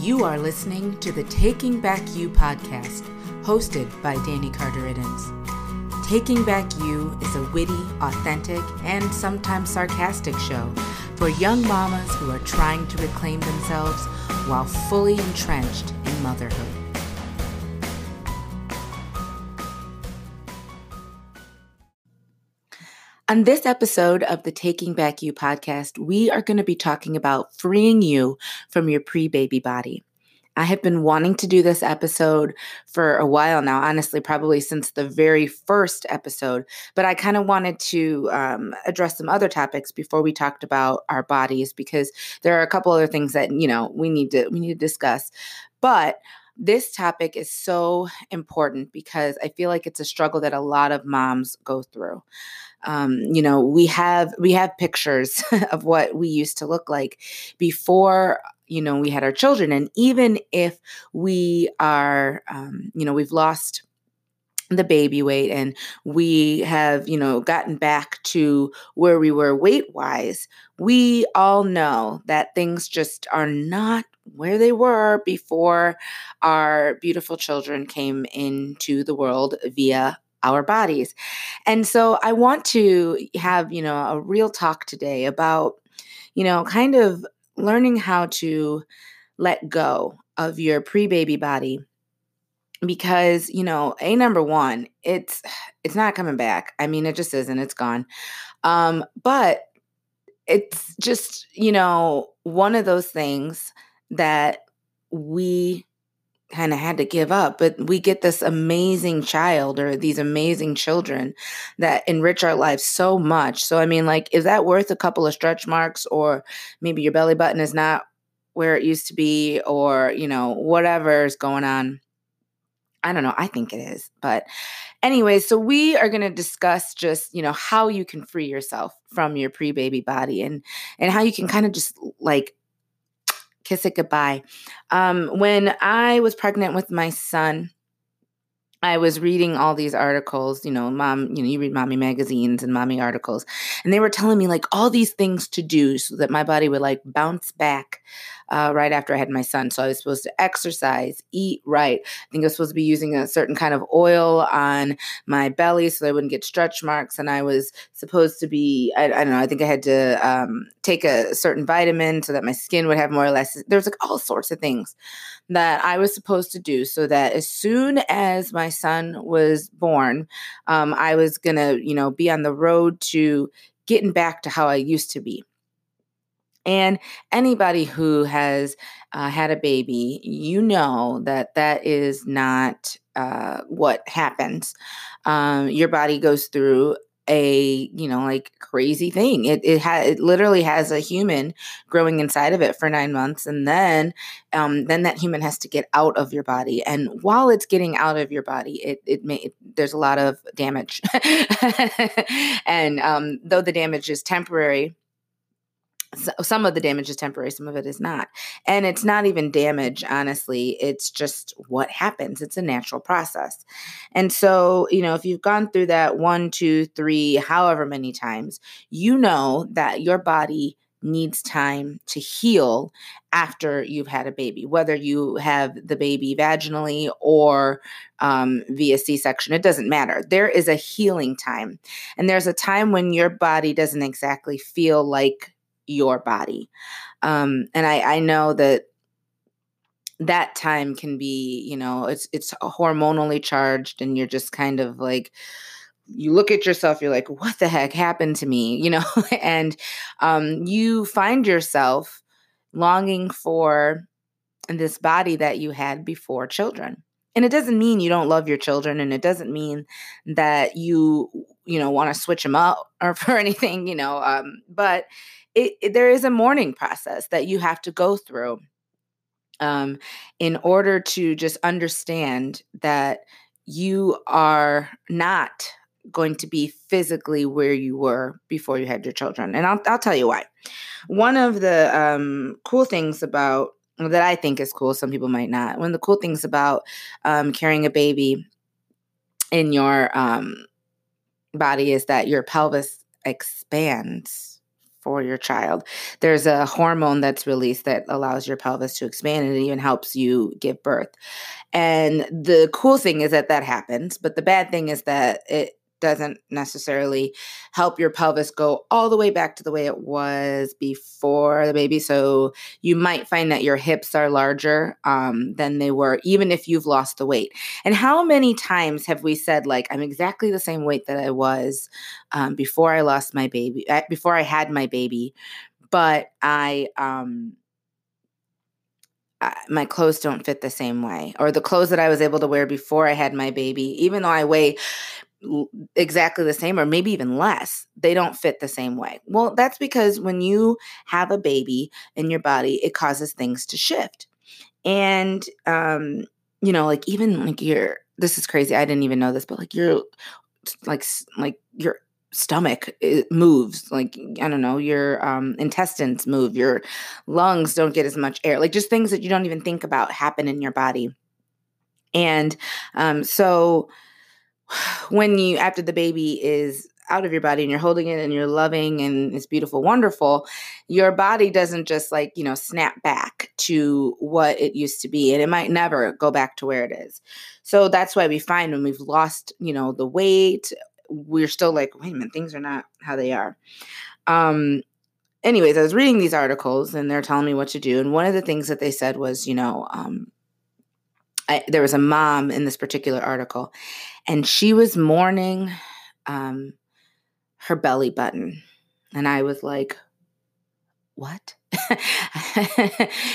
You are listening to the Taking Back You podcast, hosted by Danny Carter Iddens. Taking Back You is a witty, authentic, and sometimes sarcastic show for young mamas who are trying to reclaim themselves while fully entrenched in motherhood. On this episode of the Taking Back You podcast, we are going to be talking about freeing you from your pre baby body. I have been wanting to do this episode for a while now, honestly, probably since the very first episode. But I kind of wanted to um, address some other topics before we talked about our bodies because there are a couple other things that you know we need to we need to discuss. But this topic is so important because I feel like it's a struggle that a lot of moms go through. Um, you know, we have we have pictures of what we used to look like before you know we had our children. And even if we are um, you know we've lost the baby weight and we have you know gotten back to where we were weight wise we all know that things just are not where they were before our beautiful children came into the world via our bodies. And so i want to have you know a real talk today about you know kind of learning how to let go of your pre-baby body because you know a number one it's it's not coming back. I mean it just isn't. It's gone. Um but it's just you know one of those things that we kind of had to give up but we get this amazing child or these amazing children that enrich our lives so much. So i mean like is that worth a couple of stretch marks or maybe your belly button is not where it used to be or you know whatever is going on? I don't know. I think it is. But anyway so we are going to discuss just you know how you can free yourself from your pre-baby body and and how you can kind of just like kiss it goodbye. Um, when I was pregnant with my son, I was reading all these articles, you know, mom, you know, you read mommy magazines and mommy articles, and they were telling me like all these things to do so that my body would like bounce back uh, right after I had my son. So I was supposed to exercise, eat right. I think I was supposed to be using a certain kind of oil on my belly so I wouldn't get stretch marks. And I was supposed to be, I, I don't know, I think I had to um, take a certain vitamin so that my skin would have more or less, there's like all sorts of things that I was supposed to do so that as soon as my son was born, um, I was going to, you know, be on the road to getting back to how I used to be. And anybody who has uh, had a baby, you know that that is not uh, what happens. Um, your body goes through a you know like crazy thing. It it, ha- it literally has a human growing inside of it for nine months and then um, then that human has to get out of your body. And while it's getting out of your body it it may it, there's a lot of damage. And um, though the damage is temporary some of the damage is temporary some of it is not and it's not even damage honestly it's just what happens it's a natural process and so you know if you've gone through that one two three however many times you know that your body needs time to heal after you've had a baby, whether you have the baby vaginally or um, via C section, it doesn't matter. There is a healing time. And there's a time when your body doesn't exactly feel like your body. Um, and I, I know that that time can be, you know, it's it's hormonally charged, and you're just kind of like, you look at yourself, you're like, what the heck happened to me, you know, and um, you find yourself longing for this body that you had before children. And it doesn't mean you don't love your children and it doesn't mean that you you know want to switch them up or for anything you know um, but it, it, there is a mourning process that you have to go through um, in order to just understand that you are not going to be physically where you were before you had your children. And I'll, I'll tell you why. One of the um, cool things about that I think is cool, some people might not. One of the cool things about um, carrying a baby in your um, body is that your pelvis expands for your child. There's a hormone that's released that allows your pelvis to expand and it even helps you give birth. And the cool thing is that that happens, but the bad thing is that it doesn't necessarily help your pelvis go all the way back to the way it was before the baby. So you might find that your hips are larger um, than they were, even if you've lost the weight. And how many times have we said, like, I'm exactly the same weight that I was um, before I lost my baby, uh, before I had my baby, but I, um, my clothes don't fit the same way or the clothes that I was able to wear before I had my baby even though I weigh exactly the same or maybe even less they don't fit the same way. Well that's because when you have a baby in your body it causes things to shift. And um you know like even like your this is crazy i didn't even know this but like your like like your stomach moves like i don't know your um, intestines move your lungs don't get as much air like just things that you don't even think about happen in your body. And um, so when you after the baby is out of your body and you're holding it and you're loving and it's beautiful wonderful your body doesn't just like you know snap back to what it used to be and it might never go back to where it is. So that's why we find when we've lost you know the weight we're still like wait a minute things are not how they are. Um anyways i was reading these articles and they're telling me what to do and one of the things that they said was you know um I, there was a mom in this particular article, and she was mourning um, her belly button. And I was like, what?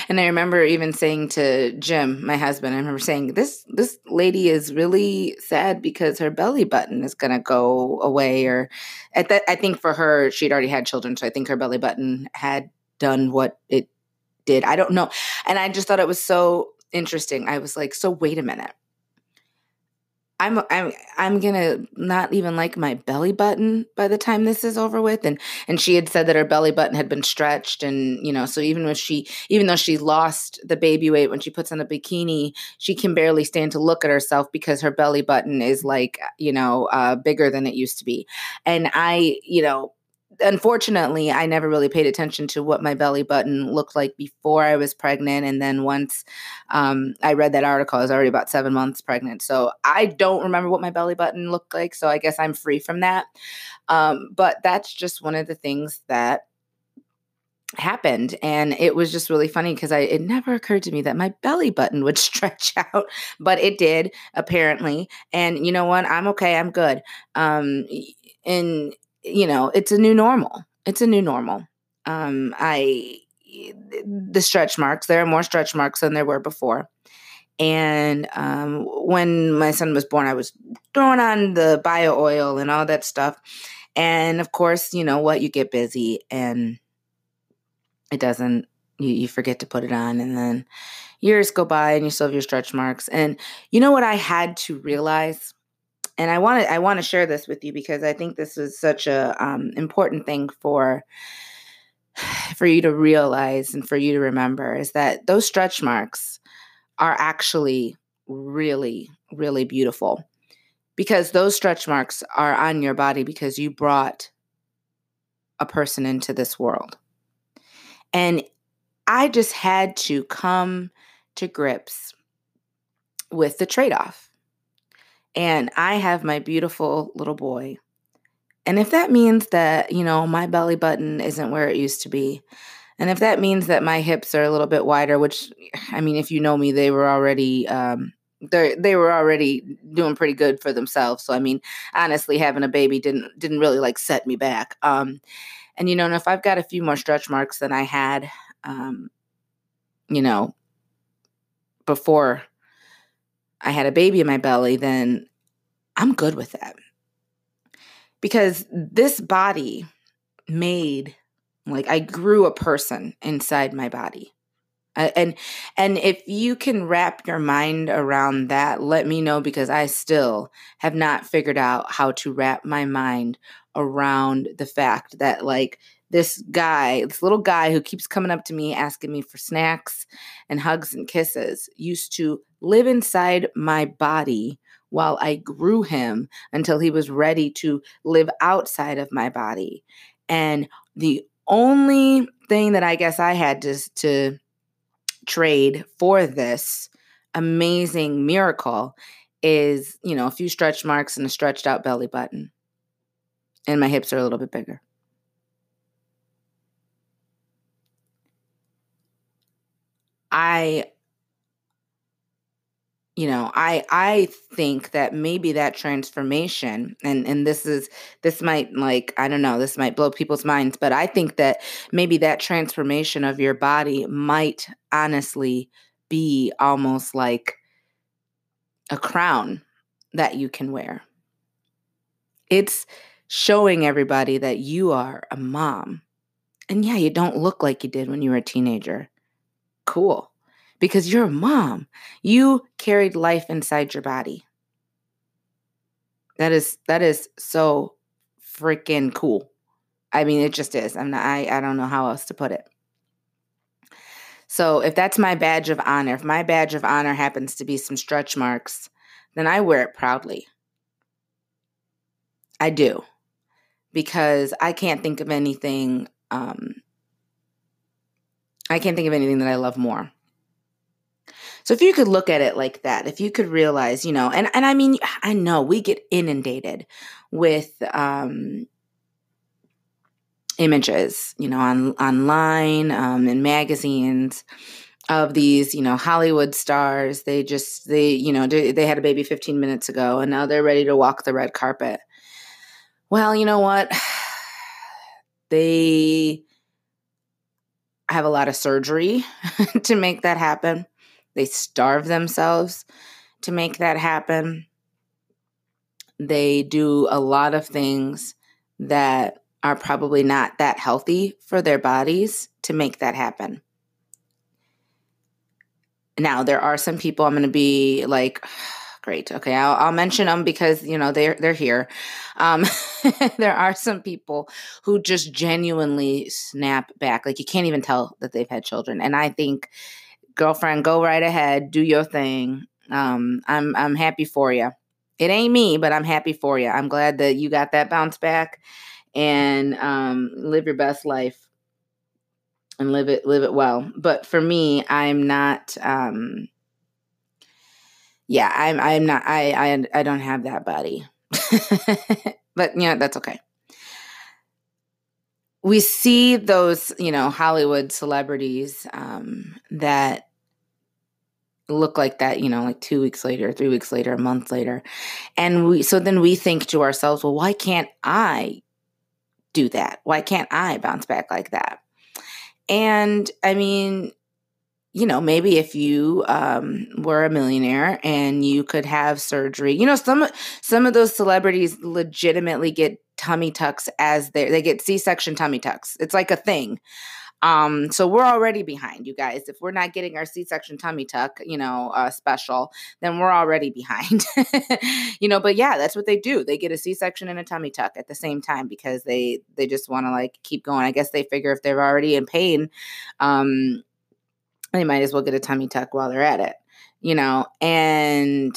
and I remember even saying to Jim, my husband, I remember saying, This this lady is really sad because her belly button is gonna go away. Or at I think for her, she'd already had children, so I think her belly button had done what it did. I don't know. And I just thought it was so interesting. I was like, so wait a minute. I'm I'm I'm gonna not even like my belly button by the time this is over with. And and she had said that her belly button had been stretched, and you know, so even when she even though she lost the baby weight when she puts on a bikini, she can barely stand to look at herself because her belly button is like you know uh, bigger than it used to be. And I you know unfortunately, I never really paid attention to what my belly button looked like before I was pregnant. And then once um, I read that article, I was already about seven months pregnant. So I don't remember what my belly button looked like. So I guess I'm free from that. Um, but that's just one of the things that happened and it was just really funny because i it never occurred to me that my belly button would stretch out but it did apparently and you know what i'm okay i'm good um and you know, it's a new normal. It's a new normal. Um, I the stretch marks. There are more stretch marks than there were before. And um, when my son was born, I was throwing on the bio oil and all that stuff. And of course, you know what? You get busy and it doesn't, you, you forget to put it on. And then years go by and you still have your stretch marks. And you know what I had to realize? And I want to I want to share this with you because I think this is such a um, important thing for for you to realize and for you to remember is that those stretch marks are actually really really beautiful because those stretch marks are on your body because you brought a person into this world. And I just had to come to grips with the trade off and I have my beautiful little boy. And if that means that, you know, my belly button isn't where it used to be, and if that means that my hips are a little bit wider, which I mean, if you know me, they were already um, they were already doing pretty good for themselves. So I mean, honestly, having a baby didn't didn't really like set me back. Um, and you know, and if I've got a few more stretch marks than I had, um, you know, before I had a baby in my belly, then I'm good with that. Because this body made, like, I grew a person inside my body. and and if you can wrap your mind around that let me know because i still have not figured out how to wrap my mind around the fact that like this guy, this little guy who keeps coming up to me asking me for snacks and hugs and kisses, used to live inside my body while I grew him until he was ready to live outside of my body. And the only thing that I guess I had to, to trade for this amazing miracle is, you know, a few stretch marks and a stretched out belly button. And my hips are a little bit bigger. I you know i i think that maybe that transformation and and this is this might like i don't know this might blow people's minds but i think that maybe that transformation of your body might honestly be almost like a crown that you can wear. It's showing everybody that you are a mom. And yeah you don't look like you did when you were a teenager cool because you're a mom. You carried life inside your body. That is that is so freaking cool. I mean, it just is. I'm not I, I don't know how else to put it. So if that's my badge of honor, if my badge of honor happens to be some stretch marks, then I wear it proudly. I do. Because I can't think of anything um I can't think of anything that I love more. So if you could look at it like that, if you could realize, you know, and and I mean, I know we get inundated with um, images, you know, on online um, in magazines of these, you know, Hollywood stars. They just they, you know, they had a baby 15 minutes ago, and now they're ready to walk the red carpet. Well, you know what? They have a lot of surgery to make that happen. They starve themselves to make that happen. They do a lot of things that are probably not that healthy for their bodies to make that happen. Now, there are some people I'm going to be like, great. Okay, I'll, I'll, mention them because you know they're they're here. Um, there are some people who just genuinely snap back, like you can't even tell that they've had children, and I think girlfriend, go right ahead, do your thing. Um, I'm I'm happy for you. It ain't me, but I'm happy for you. I'm glad that you got that bounce back and um, live your best life and live it live it well. But for me, I'm not. Um, yeah, I'm. I'm not. I. I. I don't have that body. but yeah, that's okay we see those, you know, Hollywood celebrities um, that look like that, you know, like two weeks later, three weeks later, a month later. And we, so then we think to ourselves, well, why can't I do that? Why can't I bounce back like that? And I mean, you know, maybe if you um, were a millionaire and you could have surgery, you know, some some of those celebrities legitimately get tummy tucks as they they get C-section tummy tucks. It's like a thing. Um, so we're already behind, you guys. If we're not getting our C-section tummy tuck, you know, uh, special, then we're already behind. you know, but yeah, that's what they do. They get a C-section and a tummy tuck at the same time because they they just want to like keep going. I guess they figure if they're already in pain, um, they might as well get a tummy tuck while they're at it. You know, and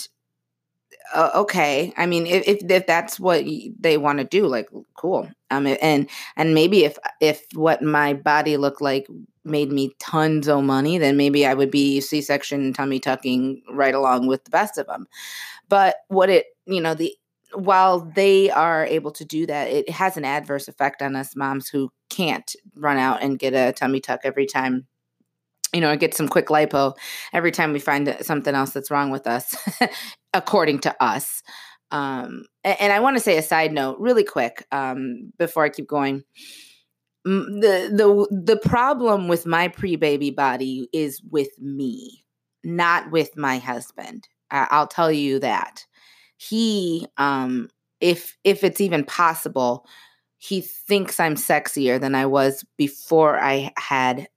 uh, okay i mean if, if, if that's what they want to do like cool um and and maybe if if what my body looked like made me tons of money then maybe i would be c-section tummy tucking right along with the best of them but what it you know the while they are able to do that it has an adverse effect on us moms who can't run out and get a tummy tuck every time you know, I get some quick lipo every time we find something else that's wrong with us, according to us. Um, and, and, I want to say a side note, really quick, um, before I keep going. The the the problem with my pre baby body is with me, not with my husband. I, I'll tell you that he, um, if if it's even possible, he thinks I'm sexier than I was before I had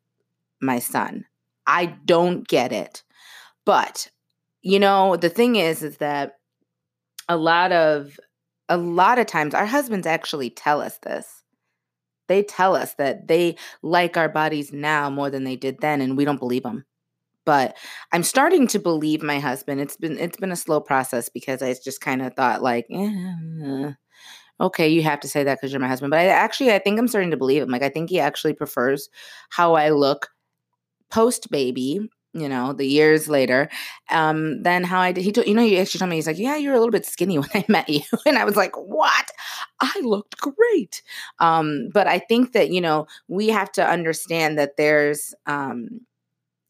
my son. I don't get it. But you know, the thing is is that a lot of a lot of times our husbands actually tell us this. They tell us that they like our bodies now more than they did then and we don't believe them. But I'm starting to believe my husband. It's been it's been a slow process because I just kind of thought like, eh, okay, you have to say that because you're my husband. But I actually, I think I'm starting to believe him. Like, I think he actually prefers how I look post baby, you know, the years later, um, than how I did. He told, you know, he actually told me, he's like, yeah, you're a little bit skinny when I met you. And I was like, what? I looked great. Um, but I think that, you know, we have to understand that there's, um,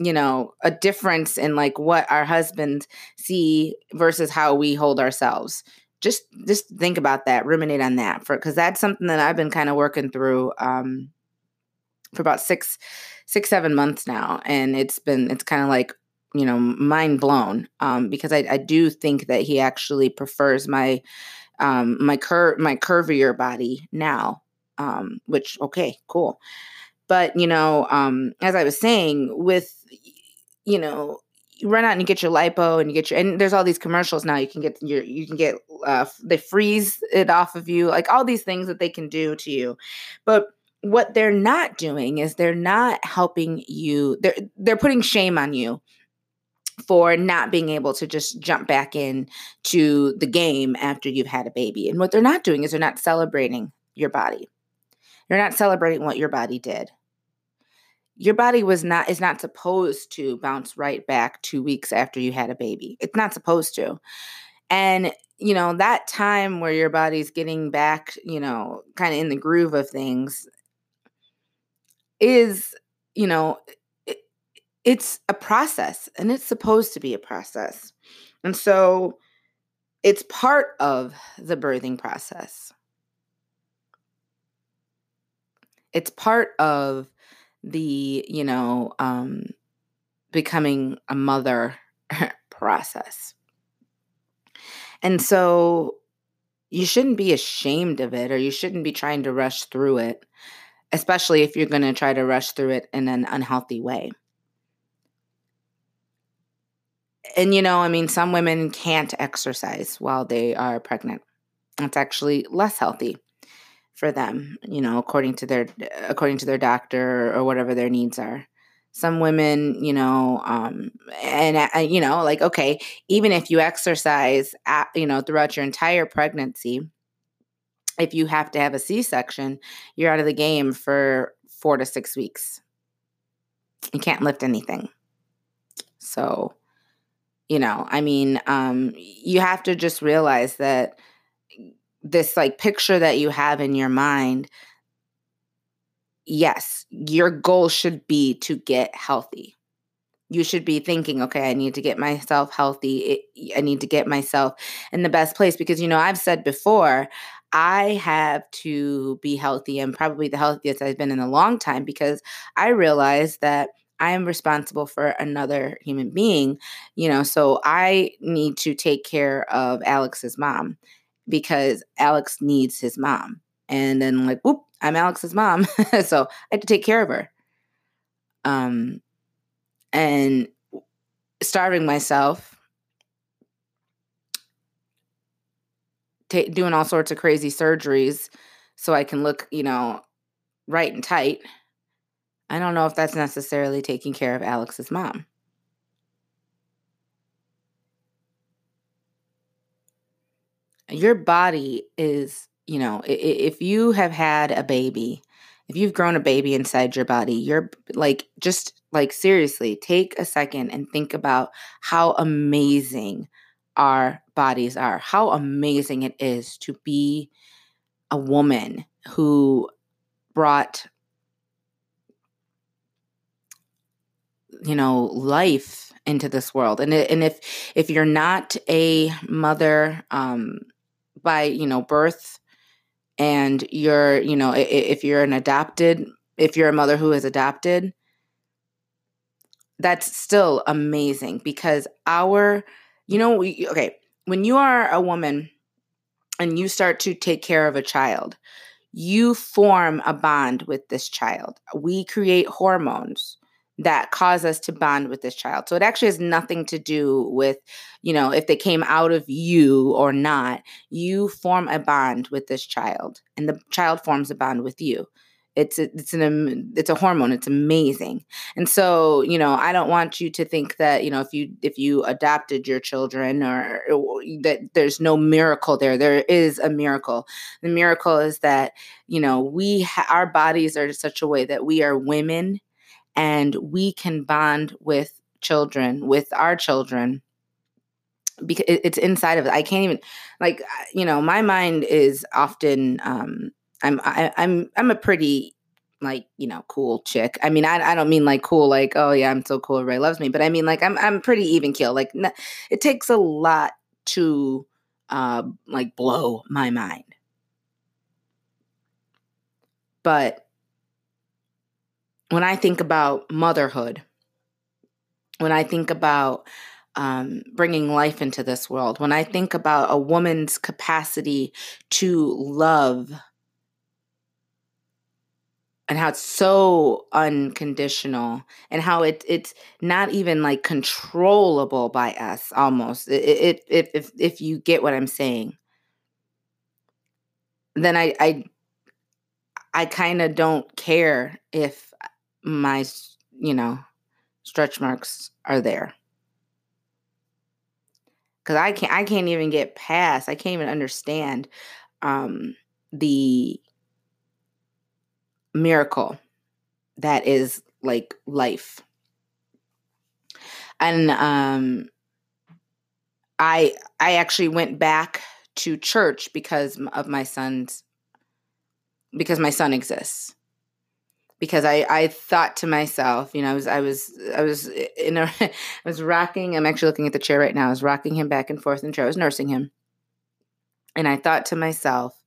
you know a difference in like what our husbands see versus how we hold ourselves just just think about that ruminate on that for because that's something that i've been kind of working through um for about six six seven months now and it's been it's kind of like you know mind blown um because I, I do think that he actually prefers my um my cur my curvier body now um which okay cool. But you know um as i was saying with you know you run out and you get your lipo and you get your and there's all these commercials now you can get your you can get uh they freeze it off of you like all these things that they can do to you. But what they're not doing is they're not helping you they're they're putting shame on you for not being able to just jump back in to the game after you've had a baby and what they're not doing is they're not celebrating your body they're not celebrating what your body did your body was not is not supposed to bounce right back 2 weeks after you had a baby. It's not supposed to. And you know, that time where your body's getting back, you know, kind of in the groove of things is, you know, it, it's a process and it's supposed to be a process. And so it's part of the birthing process. It's part of the, you know, um, becoming a mother process. And so you shouldn't be ashamed of it or you shouldn't be trying to rush through it, especially if you're going to try to rush through it in an unhealthy way. And, you know, I mean, some women can't exercise while they are pregnant. It's actually less healthy for them, you know, according to their according to their doctor or whatever their needs are. Some women, you know, um, and uh, you know, like okay, even if you exercise, at, you know, throughout your entire pregnancy, if you have to have a C-section, you're out of the game for four to six weeks. You can't lift anything. So, you know, I mean, um, you have to just realize that this like picture that you have in your mind yes your goal should be to get healthy you should be thinking okay i need to get myself healthy i need to get myself in the best place because you know i've said before i have to be healthy and probably the healthiest i've been in a long time because i realize that I am responsible for another human being, you know, so I need to take care of Alex's mom because Alex needs his mom. And then like, whoop, I'm Alex's mom. so I had to take care of her. Um and starving myself, t- doing all sorts of crazy surgeries so I can look, you know, right and tight. I don't know if that's necessarily taking care of Alex's mom. your body is, you know, if you have had a baby, if you've grown a baby inside your body, you're like, just like seriously, take a second and think about how amazing our bodies are, how amazing it is to be a woman who brought you know life into this world. And and if if you're not a mother um by you know birth and you're you know if you're an adopted if you're a mother who is adopted that's still amazing because our you know okay when you are a woman and you start to take care of a child you form a bond with this child we create hormones that cause us to bond with this child. So it actually has nothing to do with, you know, if they came out of you or not. You form a bond with this child, and the child forms a bond with you. It's a, it's an it's a hormone it's amazing. And so you know i don't want you to think that you know if you if you adopted your children or, that there's no miracle there. There is a miracle. The miracle is that you know we ha- our bodies are such a way that we are women and we can bond with children with our children because it's inside of it i can't even like you know my mind is often um I'm I, am i am I'm a pretty like you know cool chick. I mean, I I don't mean like cool like oh yeah I'm so cool everybody loves me, but I mean like I'm I'm pretty even kill. Like it takes a lot to uh like blow my mind, but when I think about motherhood, when I think about um, bringing life into this world, when I think about a woman's capacity to love and how it's so unconditional and how it it's not even like controllable by us almost. It, it, if if you get what i'm saying. Then i i i kind of don't care if my you know stretch marks are there. Because i can't i can't even get past i can't even understand um the miracle that is like life. And um I I actually went back to church because of my son's because my son exists. Because I I thought to myself, you know, I was I was I was in a I was rocking. I'm actually looking at the chair right now. I was rocking him back and forth in the chair. I was nursing him, and I thought to myself,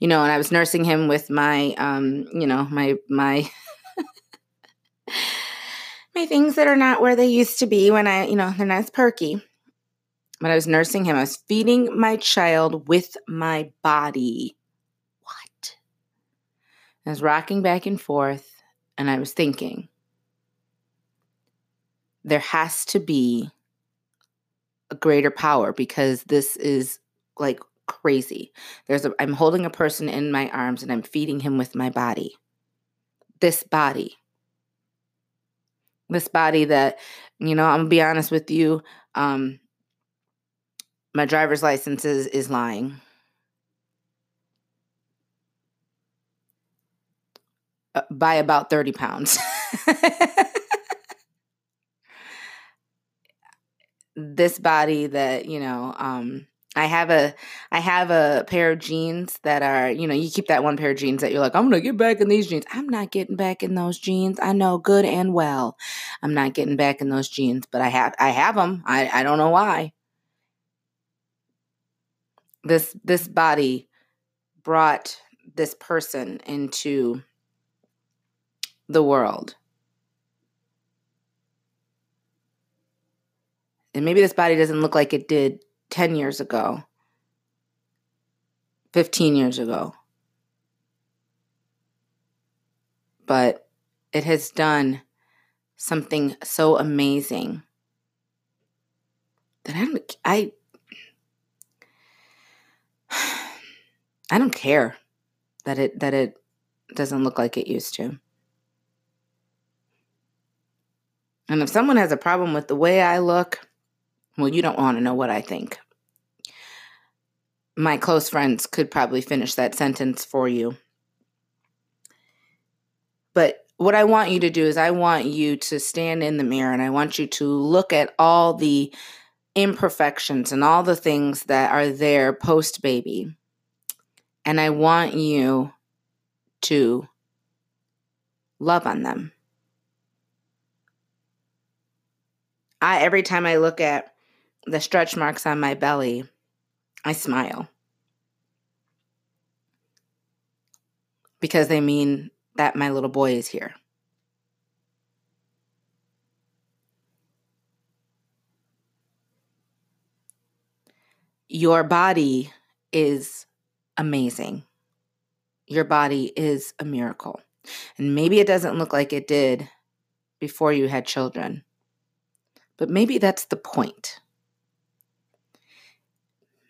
you know, and I was nursing him with my, um, you know, my my my things that are not where they used to be when I, you know, they're not as perky. But I was nursing him. I was feeding my child with my body. What? I was rocking back and forth, and I was thinking, there has to be a greater power because this is like crazy. There's a I'm holding a person in my arms and I'm feeding him with my body. This body. This body that, you know, I'm gonna be honest with you, um, my driver's license is, is lying. Uh, by about 30 pounds. this body that, you know, um, I have a I have a pair of jeans that are, you know, you keep that one pair of jeans that you're like, I'm gonna get back in these jeans. I'm not getting back in those jeans. I know good and well. I'm not getting back in those jeans, but I have I have them. I, I don't know why. This this body brought this person into the world. And maybe this body doesn't look like it did 10 years ago, 15 years ago. But it has done something so amazing that I don't, I, I don't care that it that it doesn't look like it used to. And if someone has a problem with the way I look, well, you don't want to know what I think. My close friends could probably finish that sentence for you. But what I want you to do is, I want you to stand in the mirror and I want you to look at all the imperfections and all the things that are there post baby. And I want you to love on them. I every time I look at the stretch marks on my belly, I smile. Because they mean that my little boy is here. Your body is amazing. Your body is a miracle. And maybe it doesn't look like it did before you had children, but maybe that's the point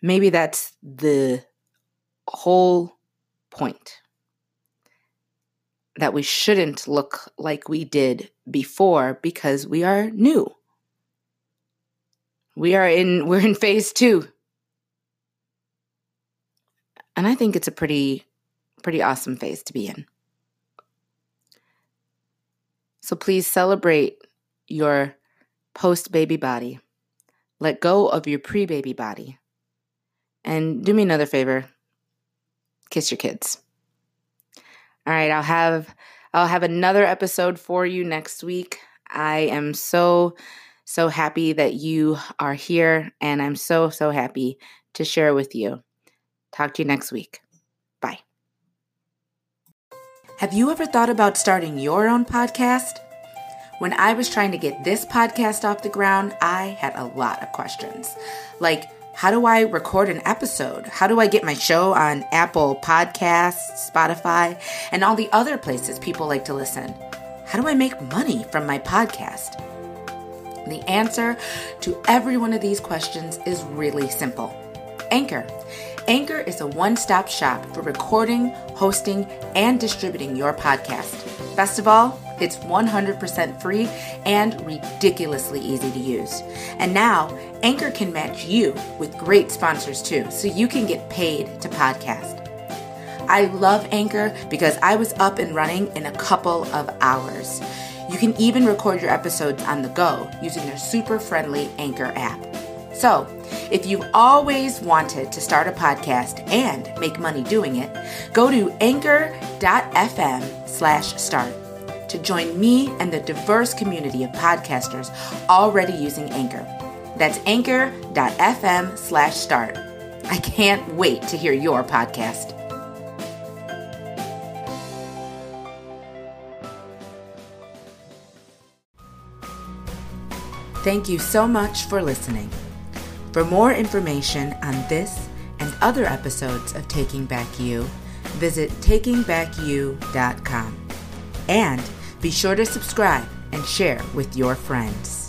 maybe that's the whole point. that we shouldn't look like we did before because we are new. We are in we're in phase 2. And I think it's a pretty pretty awesome phase to be in. So please celebrate your post baby body. Let go of your pre baby body. And do me another favor kiss your kids. All right, I'll have I'll have another episode for you next week. I am so so happy that you are here and I'm so so happy to share with you. Talk to you next week. Bye. Have you ever thought about starting your own podcast? When I was trying to get this podcast off the ground, I had a lot of questions. Like, how do I record an episode? How do I get my show on Apple Podcasts, Spotify, and all the other places people like to listen? How do I make money from my podcast? The answer to every one of these questions is really simple Anchor. Anchor is a one stop shop for recording, hosting, and distributing your podcast. Best of all, it's 100% free and ridiculously easy to use. And now, Anchor can match you with great sponsors too, so you can get paid to podcast. I love Anchor because I was up and running in a couple of hours. You can even record your episodes on the go using their super friendly Anchor app. So, if you've always wanted to start a podcast and make money doing it, go to anchor.fm slash start to join me and the diverse community of podcasters already using Anchor. That's anchor.fm slash start. I can't wait to hear your podcast. Thank you so much for listening. For more information on this and other episodes of Taking Back You, visit takingbackyou.com. And be sure to subscribe and share with your friends.